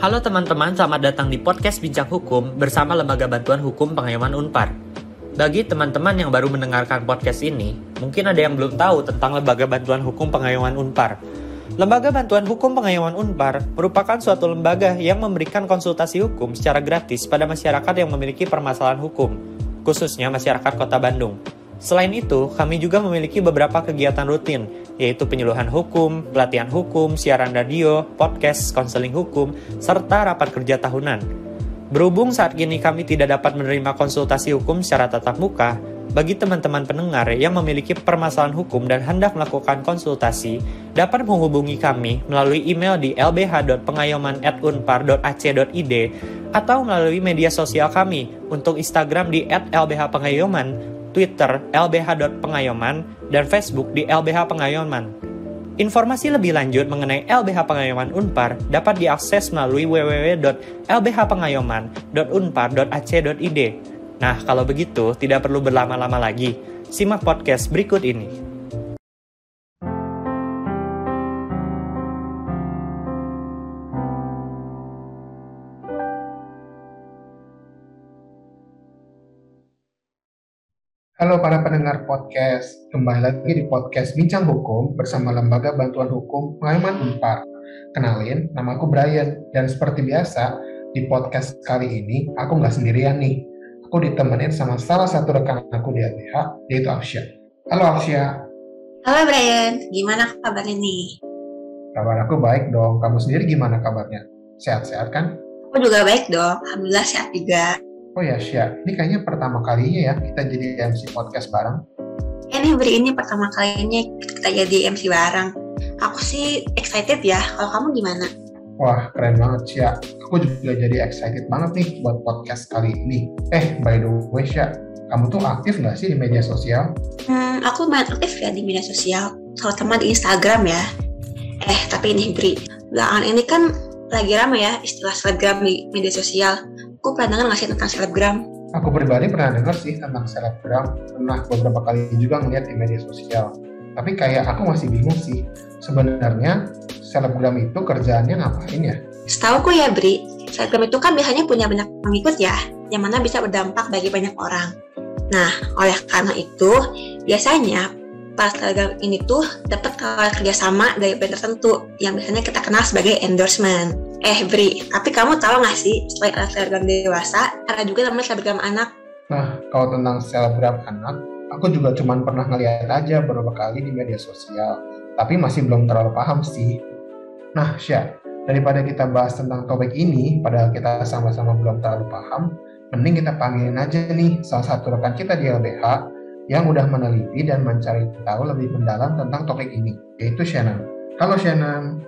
Halo teman-teman, selamat datang di podcast Bincang Hukum bersama Lembaga Bantuan Hukum Pengayoman Unpar. Bagi teman-teman yang baru mendengarkan podcast ini, mungkin ada yang belum tahu tentang Lembaga Bantuan Hukum Pengayoman Unpar. Lembaga Bantuan Hukum Pengayoman Unpar merupakan suatu lembaga yang memberikan konsultasi hukum secara gratis pada masyarakat yang memiliki permasalahan hukum, khususnya masyarakat Kota Bandung. Selain itu, kami juga memiliki beberapa kegiatan rutin, yaitu penyuluhan hukum, pelatihan hukum, siaran radio, podcast, konseling hukum, serta rapat kerja tahunan. Berhubung saat ini kami tidak dapat menerima konsultasi hukum secara tatap muka, bagi teman-teman pendengar yang memiliki permasalahan hukum dan hendak melakukan konsultasi, dapat menghubungi kami melalui email di lbh.pengayoman@unpar.ac.id atau melalui media sosial kami untuk Instagram di @lbhpengayoman Twitter lbh.pengayoman, dan Facebook di LBH Pengayoman. Informasi lebih lanjut mengenai LBH Pengayoman Unpar dapat diakses melalui www.lbhpengayoman.unpar.ac.id. Nah, kalau begitu, tidak perlu berlama-lama lagi. Simak podcast berikut ini. Halo para pendengar podcast, kembali lagi di podcast Bincang Hukum bersama Lembaga Bantuan Hukum Pengayoman Unpar. Kenalin, nama aku Brian, dan seperti biasa, di podcast kali ini aku nggak sendirian nih. Aku ditemenin sama salah satu rekan aku di LBH, yaitu Afsya. Halo Afsya. Halo Brian, gimana kabarnya nih? Kabar aku baik dong, kamu sendiri gimana kabarnya? Sehat-sehat kan? Aku juga baik dong, Alhamdulillah sehat juga. Oh ya, Syah, ini kayaknya pertama kalinya ya kita jadi MC podcast bareng. Ini beri ini pertama kalinya kita jadi MC bareng. Aku sih excited ya, kalau kamu gimana? Wah, keren banget, Syah. Aku juga jadi excited banget nih buat podcast kali ini. Eh, by the way, Syah, kamu tuh aktif nggak sih di media sosial? Hmm, aku main aktif ya di media sosial, terutama di Instagram ya. Eh, tapi ini Bri, belakangan ini kan lagi ramai ya istilah selebgram di media sosial Aku pernah dengar nggak sih tentang selebgram? Aku pribadi pernah dengar sih tentang selebgram, pernah beberapa kali juga ngeliat di media sosial. Tapi kayak aku masih bingung sih, sebenarnya selebgram itu kerjaannya ngapain ya? Setahu aku ya Bri, selebgram itu kan biasanya punya banyak pengikut ya, yang mana bisa berdampak bagi banyak orang. Nah, oleh karena itu, biasanya para selebgram ini tuh dapat kerjasama dari brand tertentu yang biasanya kita kenal sebagai endorsement. Eh Bri, tapi kamu tahu gak sih selain ada selebgram dewasa, ada juga namanya selebgram anak. Nah, kalau tentang selebgram anak, aku juga cuma pernah ngeliat aja beberapa kali di media sosial, tapi masih belum terlalu paham sih. Nah, Syah, daripada kita bahas tentang topik ini, padahal kita sama-sama belum terlalu paham, mending kita panggilin aja nih salah satu rekan kita di LBH yang udah meneliti dan mencari tahu lebih mendalam tentang topik ini, yaitu Shannon. Halo Shannon.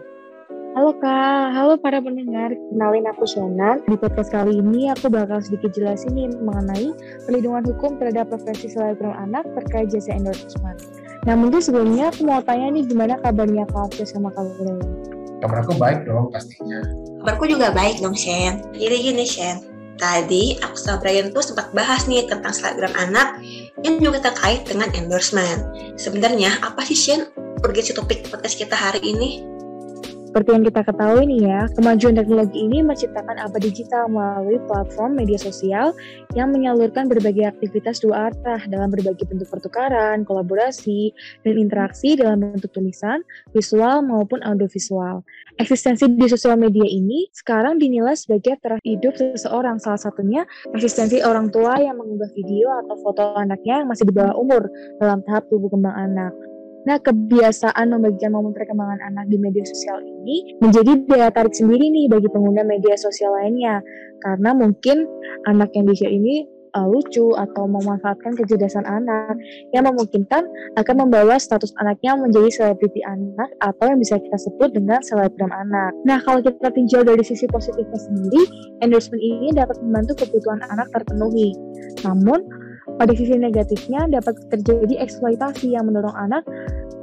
Halo Kak, halo para pendengar. Kenalin aku Shona. Di podcast kali ini aku bakal sedikit jelasin nih mengenai perlindungan hukum terhadap profesi selebgram anak terkait jasa endorsement. Nah mungkin sebelumnya aku mau tanya nih gimana kabarnya Kak Afia sama Kak Brian? Kabar aku baik dong pastinya. Kabarku juga baik dong Shen. Jadi gini Shen, tadi aku sama Brian tuh sempat bahas nih tentang selebgram anak yang juga terkait dengan endorsement. Sebenarnya apa sih Shen urgensi topik podcast kita hari ini? Seperti yang kita ketahui nih ya, kemajuan teknologi ini menciptakan apa digital melalui platform media sosial yang menyalurkan berbagai aktivitas dua arah dalam berbagai bentuk pertukaran, kolaborasi, dan interaksi dalam bentuk tulisan, visual maupun audiovisual. Eksistensi di sosial media ini sekarang dinilai sebagai terah hidup seseorang, salah satunya eksistensi orang tua yang mengunggah video atau foto anaknya yang masih di bawah umur dalam tahap tubuh kembang anak. Nah, kebiasaan membagikan momen perkembangan anak di media sosial ini menjadi daya tarik sendiri nih bagi pengguna media sosial lainnya. Karena mungkin anak yang di ini uh, lucu atau memanfaatkan kecerdasan anak yang memungkinkan akan membawa status anaknya menjadi selebriti anak atau yang bisa kita sebut dengan selebgram anak. Nah, kalau kita tinjau dari sisi positifnya sendiri, endorsement ini dapat membantu kebutuhan anak terpenuhi. Namun, pada sisi negatifnya dapat terjadi eksploitasi yang mendorong anak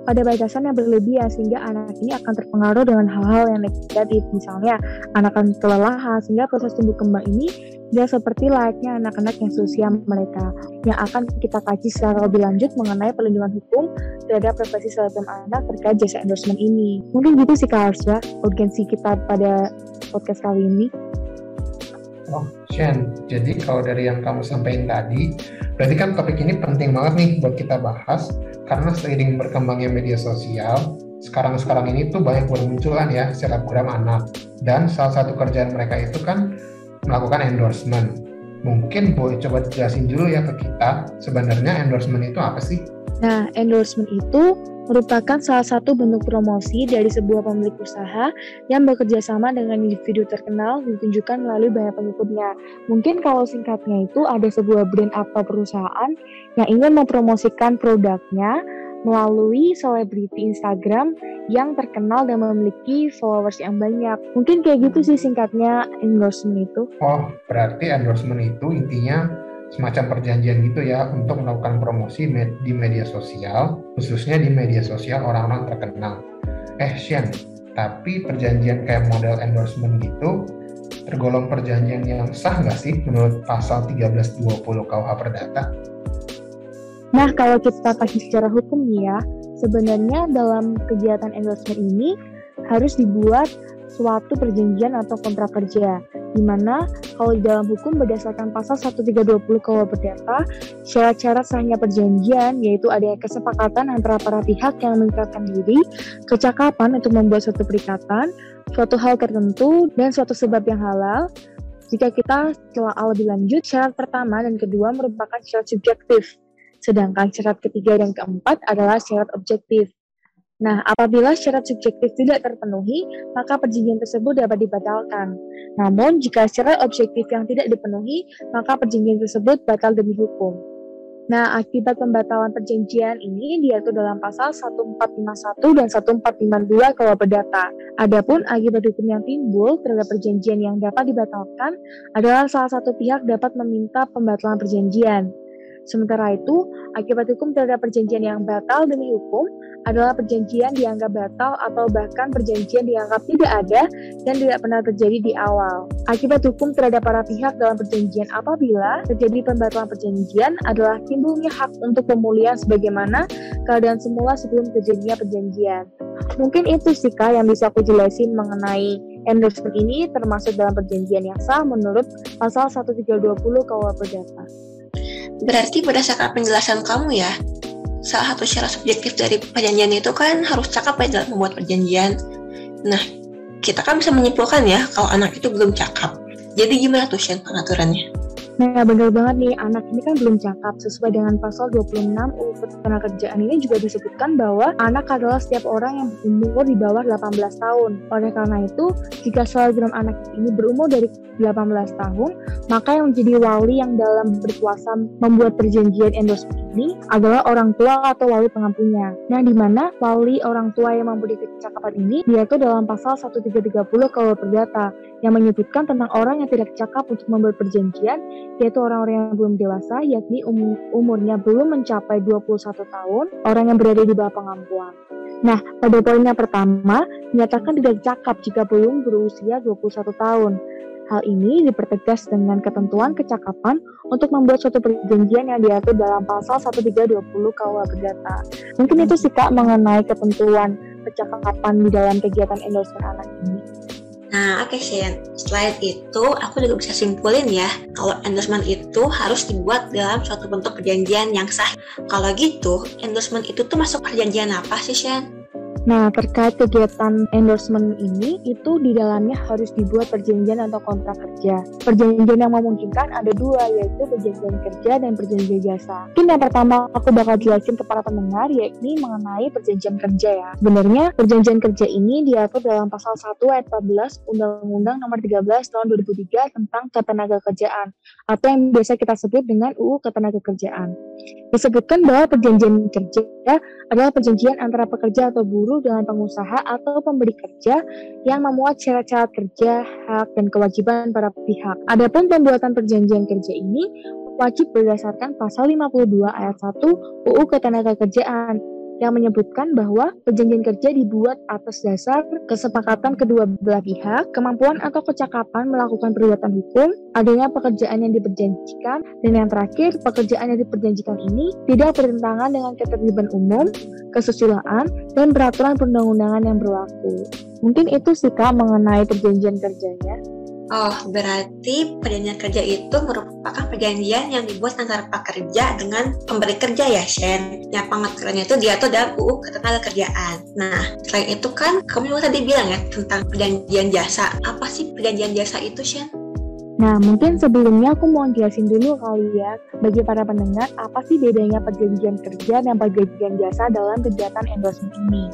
pada batasan yang berlebihan sehingga anak ini akan terpengaruh dengan hal-hal yang negatif. Misalnya, anak akan kelelahan sehingga proses tumbuh kembang ini tidak seperti layaknya anak-anak yang seusia mereka. Yang akan kita kaji secara lebih lanjut mengenai perlindungan hukum terhadap profesi selebgram anak terkait jasa endorsement ini. Mungkin gitu sih Kak Arsya, urgensi kita pada podcast kali ini. Oh, Shen, jadi kalau dari yang kamu sampaikan tadi, berarti kan topik ini penting banget nih buat kita bahas, karena seiring berkembangnya media sosial, sekarang-sekarang ini tuh banyak bermunculan ya selebgram anak. Dan salah satu kerjaan mereka itu kan melakukan endorsement. Mungkin boleh coba jelasin dulu ya ke kita, sebenarnya endorsement itu apa sih? Nah, endorsement itu merupakan salah satu bentuk promosi dari sebuah pemilik usaha yang bekerja sama dengan individu terkenal ditunjukkan melalui banyak pengikutnya. Mungkin kalau singkatnya itu ada sebuah brand atau perusahaan yang ingin mempromosikan produknya melalui selebriti Instagram yang terkenal dan memiliki followers yang banyak. Mungkin kayak gitu sih singkatnya endorsement itu. Oh, berarti endorsement itu intinya semacam perjanjian gitu ya untuk melakukan promosi di media sosial, khususnya di media sosial orang-orang terkenal. Eh, Shen, tapi perjanjian kayak model endorsement gitu tergolong perjanjian yang sah nggak sih menurut pasal 1320 KUH Perdata? Nah, kalau kita kaji secara hukum ya, sebenarnya dalam kegiatan endorsement ini harus dibuat suatu perjanjian atau kontrak kerja di mana kalau di dalam hukum berdasarkan pasal 1320 KUH Perdata, syarat-syarat sahnya perjanjian yaitu adanya kesepakatan antara para pihak yang mengikatkan diri, kecakapan untuk membuat suatu perikatan, suatu hal tertentu, dan suatu sebab yang halal. Jika kita telah lebih lanjut, syarat pertama dan kedua merupakan syarat subjektif, sedangkan syarat ketiga dan keempat adalah syarat objektif. Nah, apabila syarat subjektif tidak terpenuhi, maka perjanjian tersebut dapat dibatalkan. Namun, jika syarat objektif yang tidak dipenuhi, maka perjanjian tersebut batal demi hukum. Nah, akibat pembatalan perjanjian ini diatur dalam pasal 1451 dan 1452 KUH Perdata. Adapun akibat hukum yang timbul terhadap perjanjian yang dapat dibatalkan adalah salah satu pihak dapat meminta pembatalan perjanjian. Sementara itu, akibat hukum terhadap perjanjian yang batal demi hukum adalah perjanjian dianggap batal atau bahkan perjanjian dianggap tidak ada dan tidak pernah terjadi di awal. Akibat hukum terhadap para pihak dalam perjanjian apabila terjadi pembatalan perjanjian adalah timbulnya hak untuk pemulihan sebagaimana keadaan semula sebelum terjadinya perjanjian. Mungkin itu sih Kak yang bisa aku jelasin mengenai endorsement ini termasuk dalam perjanjian yang sah menurut pasal 1320 KUH Perdata. Berarti berdasarkan penjelasan kamu ya, salah satu syarat subjektif dari perjanjian itu kan harus cakap ya dalam membuat perjanjian. Nah, kita kan bisa menyimpulkan ya kalau anak itu belum cakap. Jadi gimana tuh Shen pengaturannya? Nah, benar banget nih, anak ini kan belum cakap. Sesuai dengan pasal 26 UU Ketenagakerjaan ini juga disebutkan bahwa anak adalah setiap orang yang berumur di bawah 18 tahun. Oleh karena itu, jika selebgram anak ini berumur dari 18 tahun, maka yang menjadi wali yang dalam berkuasa membuat perjanjian endorsement ini adalah orang tua atau wali pengampunya. Nah, di mana wali orang tua yang memiliki kecakapan ini diatur dalam pasal 1330 KUH Perdata yang menyebutkan tentang orang yang tidak cakap untuk membuat perjanjian yaitu orang-orang yang belum dewasa, yakni um, umurnya belum mencapai 21 tahun, orang yang berada di bawah pengampuan. Nah, pada poin yang pertama, dinyatakan tidak cakap jika belum berusia 21 tahun. Hal ini dipertegas dengan ketentuan kecakapan untuk membuat suatu perjanjian yang diatur dalam pasal 1320 KUH Perdata. Mungkin itu sih Kak mengenai ketentuan kecakapan di dalam kegiatan endorsement anak ini. Nah, oke okay, Shen. Selain itu, aku juga bisa simpulin ya, kalau endorsement itu harus dibuat dalam suatu bentuk perjanjian yang sah. Kalau gitu, endorsement itu tuh masuk perjanjian apa sih, Shen? Nah, terkait kegiatan endorsement ini, itu di dalamnya harus dibuat perjanjian atau kontrak kerja. Perjanjian yang memungkinkan ada dua, yaitu perjanjian kerja dan perjanjian jasa. Mungkin yang pertama aku bakal jelasin ke para pendengar, yakni mengenai perjanjian kerja ya. Sebenarnya, perjanjian kerja ini diatur dalam pasal 1 ayat 14 Undang-Undang nomor 13 tahun 2003 tentang ketenaga kerjaan, atau yang biasa kita sebut dengan UU Ketenaga Kerjaan. Disebutkan bahwa perjanjian kerja adalah perjanjian antara pekerja atau buruh dengan pengusaha atau pemberi kerja yang memuat syarat-syarat kerja, hak, dan kewajiban para pihak. Adapun pembuatan perjanjian kerja ini wajib berdasarkan pasal 52 ayat 1 UU Ketenagakerjaan yang menyebutkan bahwa perjanjian kerja dibuat atas dasar kesepakatan kedua belah pihak, kemampuan atau kecakapan melakukan perbuatan hukum, adanya pekerjaan yang diperjanjikan, dan yang terakhir, pekerjaan yang diperjanjikan ini tidak bertentangan dengan ketertiban umum, kesusilaan, dan peraturan perundang-undangan yang berlaku. Mungkin itu sih Kak mengenai perjanjian kerjanya. Oh, berarti perjanjian kerja itu merupakan perjanjian yang dibuat antara pekerja dengan pemberi kerja ya, Shen. Yang pengaturannya itu diatur dalam UU Ketenagakerjaan. Nah, selain itu kan, kamu juga tadi bilang ya tentang perjanjian jasa. Apa sih perjanjian jasa itu, Shen? Nah, mungkin sebelumnya aku mau jelasin dulu kali ya, bagi para pendengar, apa sih bedanya perjanjian kerja dan perjanjian jasa dalam kegiatan endorsement ini.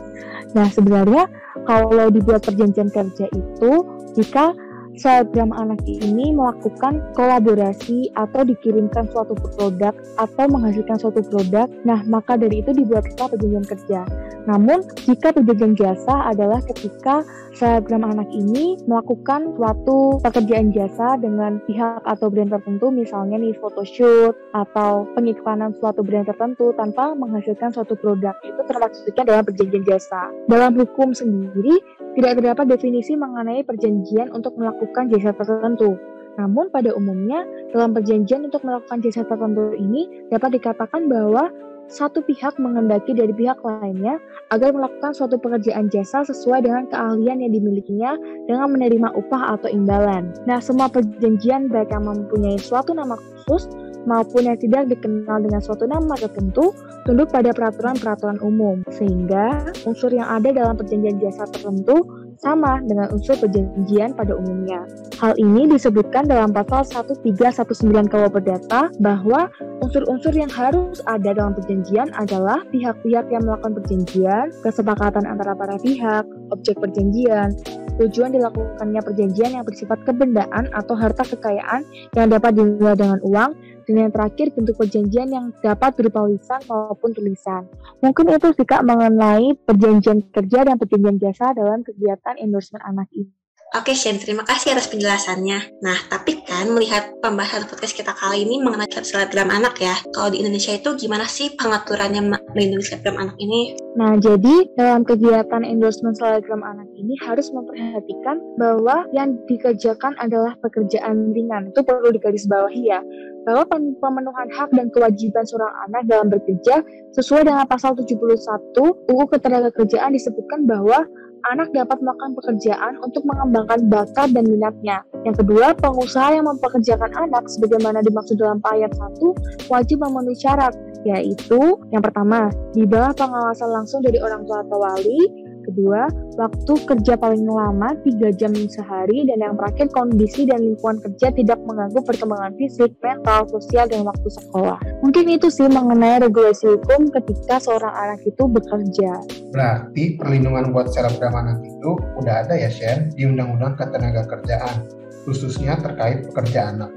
Nah, sebenarnya kalau dibuat perjanjian kerja itu, jika selebgram anak ini melakukan kolaborasi atau dikirimkan suatu produk atau menghasilkan suatu produk, nah maka dari itu dibuatlah perjanjian kerja. Namun, jika perjanjian jasa adalah ketika selebgram anak ini melakukan suatu pekerjaan jasa dengan pihak atau brand tertentu, misalnya nih photoshoot atau pengiklanan suatu brand tertentu tanpa menghasilkan suatu produk, itu termasuknya dalam perjanjian jasa. Dalam hukum sendiri, tidak terdapat definisi mengenai perjanjian untuk melakukan jasa tertentu. Namun pada umumnya, dalam perjanjian untuk melakukan jasa tertentu ini dapat dikatakan bahwa satu pihak mengendaki dari pihak lainnya agar melakukan suatu pekerjaan jasa sesuai dengan keahlian yang dimilikinya dengan menerima upah atau imbalan. Nah, semua perjanjian baik yang mempunyai suatu nama khusus maupun yang tidak dikenal dengan suatu nama tertentu tunduk pada peraturan-peraturan umum, sehingga unsur yang ada dalam perjanjian jasa tertentu sama dengan unsur perjanjian pada umumnya. Hal ini disebutkan dalam pasal 1319 KUH Perdata bahwa unsur-unsur yang harus ada dalam perjanjian adalah pihak-pihak yang melakukan perjanjian, kesepakatan antara para pihak, objek perjanjian, tujuan dilakukannya perjanjian yang bersifat kebendaan atau harta kekayaan yang dapat dinilai dengan uang, dan yang terakhir bentuk perjanjian yang dapat berupa lisan maupun tulisan. Mungkin itu sih Kak mengenai perjanjian kerja dan perjanjian jasa dalam kegiatan endorsement anak ini. Oke Shen, terima kasih atas penjelasannya. Nah, tapi kan melihat pembahasan podcast kita kali ini mengenai selebgram anak ya, kalau di Indonesia itu gimana sih pengaturannya melindungi selebgram anak ini? Nah, jadi dalam kegiatan endorsement selebgram anak ini harus memperhatikan bahwa yang dikerjakan adalah pekerjaan ringan. Itu perlu digarisbawahi ya bahwa pemenuhan hak dan kewajiban seorang anak dalam bekerja sesuai dengan pasal 71 UU Ketenagakerjaan disebutkan bahwa anak dapat melakukan pekerjaan untuk mengembangkan bakat dan minatnya. Yang kedua, pengusaha yang mempekerjakan anak sebagaimana dimaksud dalam ayat 1 wajib memenuhi syarat, yaitu yang pertama, di bawah pengawasan langsung dari orang tua atau wali, kedua, waktu kerja paling lama 3 jam sehari, dan yang terakhir kondisi dan lingkungan kerja tidak mengganggu perkembangan fisik, mental, sosial, dan waktu sekolah. Mungkin itu sih mengenai regulasi hukum ketika seorang anak itu bekerja. Berarti perlindungan buat selebgram anak itu udah ada ya, Shen, di Undang-Undang Ketenaga Kerjaan, khususnya terkait pekerja anak.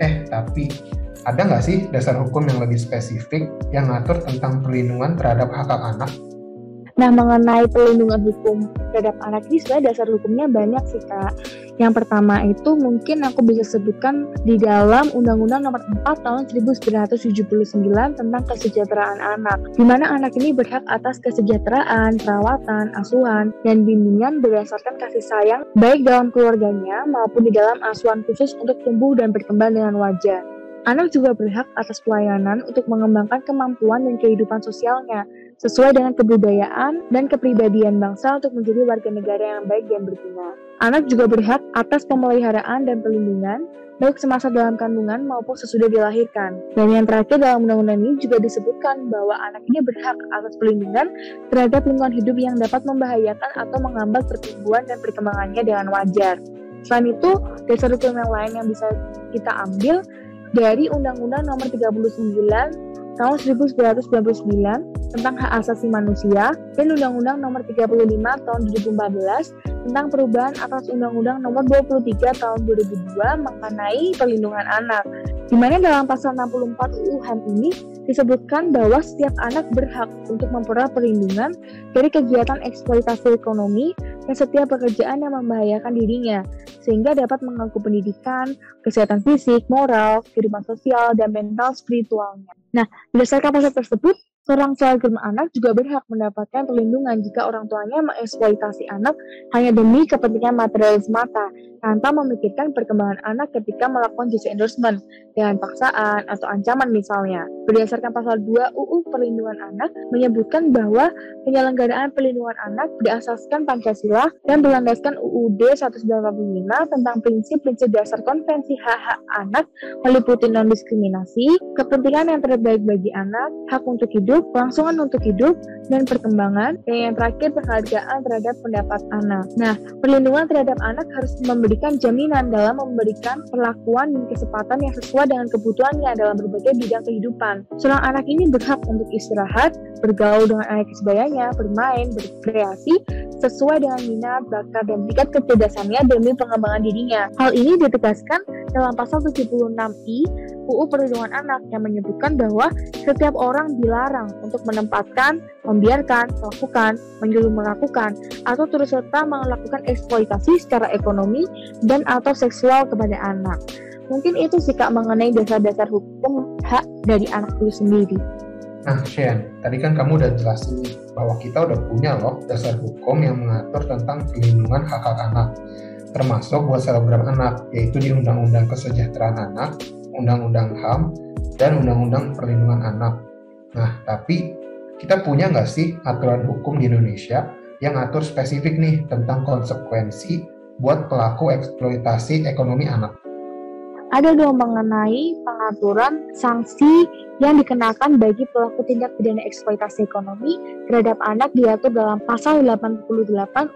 Eh, tapi ada nggak sih dasar hukum yang lebih spesifik yang ngatur tentang perlindungan terhadap hak-hak anak Nah, mengenai perlindungan hukum terhadap anak ini sebenarnya dasar hukumnya banyak sih, Kak. Yang pertama itu mungkin aku bisa sebutkan di dalam Undang-Undang Nomor 4 Tahun 1979 tentang kesejahteraan anak, di mana anak ini berhak atas kesejahteraan, perawatan, asuhan, dan bimbingan berdasarkan kasih sayang baik dalam keluarganya maupun di dalam asuhan khusus untuk tumbuh dan berkembang dengan wajar. Anak juga berhak atas pelayanan untuk mengembangkan kemampuan dan kehidupan sosialnya, sesuai dengan kebudayaan dan kepribadian bangsa untuk menjadi warga negara yang baik dan berguna. Anak juga berhak atas pemeliharaan dan perlindungan, baik semasa dalam kandungan maupun sesudah dilahirkan. Dan yang terakhir dalam undang-undang ini juga disebutkan bahwa anak ini berhak atas perlindungan terhadap lingkungan hidup yang dapat membahayakan atau menghambat pertumbuhan dan perkembangannya dengan wajar. Selain itu, dasar hukum yang lain yang bisa kita ambil dari Undang-Undang Nomor 39 tahun 1999 tentang hak asasi manusia dan Undang-Undang Nomor 35 tahun 2014 tentang perubahan atas Undang-Undang Nomor 23 tahun 2002 mengenai perlindungan anak. Di mana dalam pasal 64 UU HAM ini disebutkan bahwa setiap anak berhak untuk memperoleh perlindungan dari kegiatan eksploitasi ekonomi dan setiap pekerjaan yang membahayakan dirinya, sehingga dapat mengganggu pendidikan, kesehatan fisik, moral, kehidupan sosial, dan mental spiritualnya. Nah, berdasarkan pasal tersebut, Seorang selebgram anak juga berhak mendapatkan perlindungan jika orang tuanya mengeksploitasi anak hanya demi kepentingan material semata, tanpa memikirkan perkembangan anak ketika melakukan jasa endorsement dengan paksaan atau ancaman misalnya. Berdasarkan pasal 2 UU Perlindungan Anak menyebutkan bahwa penyelenggaraan perlindungan anak berasaskan Pancasila dan berlandaskan UUD 195 tentang prinsip-prinsip dasar konvensi hak-hak anak meliputi non-diskriminasi, kepentingan yang terbaik bagi anak, hak untuk hidup, hidup, kelangsungan untuk hidup, dan perkembangan, dan yang terakhir penghargaan terhadap pendapat anak. Nah, perlindungan terhadap anak harus memberikan jaminan dalam memberikan perlakuan dan kesempatan yang sesuai dengan kebutuhannya dalam berbagai bidang kehidupan. Seorang anak ini berhak untuk istirahat, bergaul dengan anak sebayanya, bermain, berkreasi, sesuai dengan minat, bakat, dan tingkat kecerdasannya demi pengembangan dirinya. Hal ini ditegaskan dalam pasal 76I UU Perlindungan Anak yang menyebutkan bahwa setiap orang dilarang untuk menempatkan, membiarkan, melakukan, menyuruh melakukan, atau terus serta melakukan eksploitasi secara ekonomi dan atau seksual kepada anak. Mungkin itu sih Kak mengenai dasar-dasar hukum hak dari anak itu sendiri. Nah, Shen, tadi kan kamu udah jelasin bahwa kita udah punya loh dasar hukum yang mengatur tentang perlindungan hak-hak anak, termasuk buat selebgram anak, yaitu di Undang-Undang Kesejahteraan Anak Undang-Undang HAM, dan Undang-Undang Perlindungan Anak. Nah, tapi kita punya nggak sih aturan hukum di Indonesia yang atur spesifik nih tentang konsekuensi buat pelaku eksploitasi ekonomi anak? Ada dong mengenai pengaturan sanksi yang dikenakan bagi pelaku tindak pidana eksploitasi ekonomi terhadap anak diatur dalam pasal 88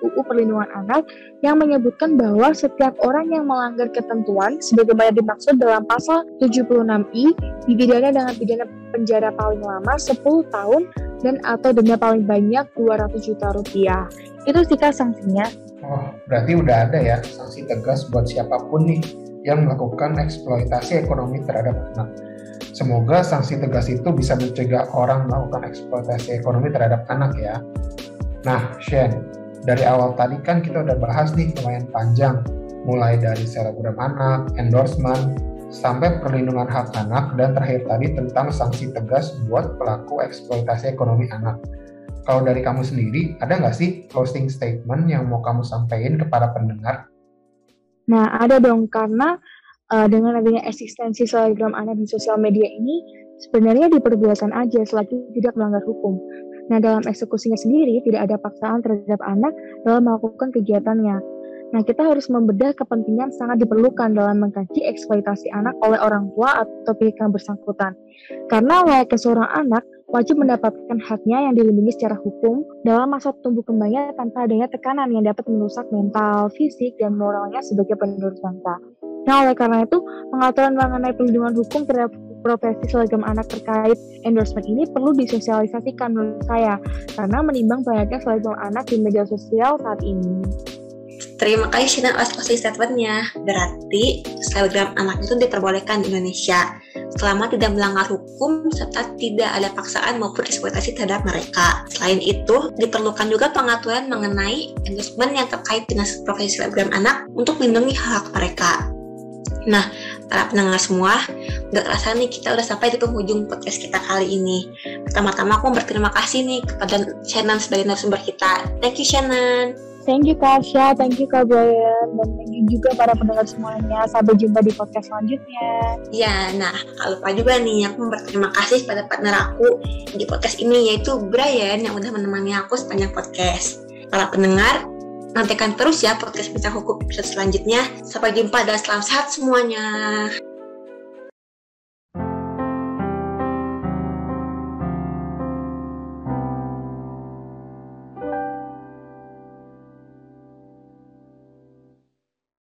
UU Perlindungan Anak yang menyebutkan bahwa setiap orang yang melanggar ketentuan sebagaimana dimaksud dalam pasal 76I dipidana dengan pidana penjara paling lama 10 tahun dan atau denda paling banyak 200 juta rupiah. Itu sih sanksinya. Oh, berarti udah ada ya sanksi tegas buat siapa pun nih yang melakukan eksploitasi ekonomi terhadap anak. Semoga sanksi tegas itu bisa mencegah orang melakukan eksploitasi ekonomi terhadap anak ya. Nah, Shen, dari awal tadi kan kita udah bahas nih lumayan panjang, mulai dari selebgram anak, endorsement, sampai perlindungan hak anak, dan terakhir tadi tentang sanksi tegas buat pelaku eksploitasi ekonomi anak. Kalau dari kamu sendiri, ada nggak sih closing statement yang mau kamu sampaikan kepada pendengar? Nah, ada dong, karena uh, dengan adanya eksistensi selebgram anak di sosial media ini sebenarnya diperbolehkan aja selagi tidak melanggar hukum. Nah, dalam eksekusinya sendiri tidak ada paksaan terhadap anak dalam melakukan kegiatannya. Nah, kita harus membedah kepentingan sangat diperlukan dalam mengkaji eksploitasi anak oleh orang tua atau pihak yang bersangkutan. Karena layaknya seorang anak wajib mendapatkan haknya yang dilindungi secara hukum dalam masa tumbuh kembangnya tanpa adanya tekanan yang dapat merusak mental, fisik, dan moralnya sebagai penerus bangsa. Nah, oleh karena itu, pengaturan mengenai perlindungan hukum terhadap profesi selagam anak terkait endorsement ini perlu disosialisasikan menurut saya, karena menimbang banyaknya selagam anak di media sosial saat ini. Terima kasih Shina atas closing statementnya. Berarti selebgram anak itu diperbolehkan di Indonesia selama tidak melanggar hukum serta tidak ada paksaan maupun eksploitasi terhadap mereka. Selain itu, diperlukan juga pengaturan mengenai endorsement yang terkait dengan profesi selebgram anak untuk melindungi hak mereka. Nah, para pendengar semua, nggak kerasa nih kita udah sampai di penghujung podcast kita kali ini. Pertama-tama aku berterima kasih nih kepada Shannon sebagai narasumber kita. Thank you Shannon. Thank you Kasha, thank you Kak Brian, dan thank you juga para pendengar semuanya. Sampai jumpa di podcast selanjutnya. Ya, nah kalau lupa juga nih, aku berterima kasih pada partner aku di podcast ini, yaitu Brian yang udah menemani aku sepanjang podcast. Para pendengar, Nantikan terus ya podcast Bincang Hukum episode selanjutnya. Sampai jumpa dan selamat sehat semuanya.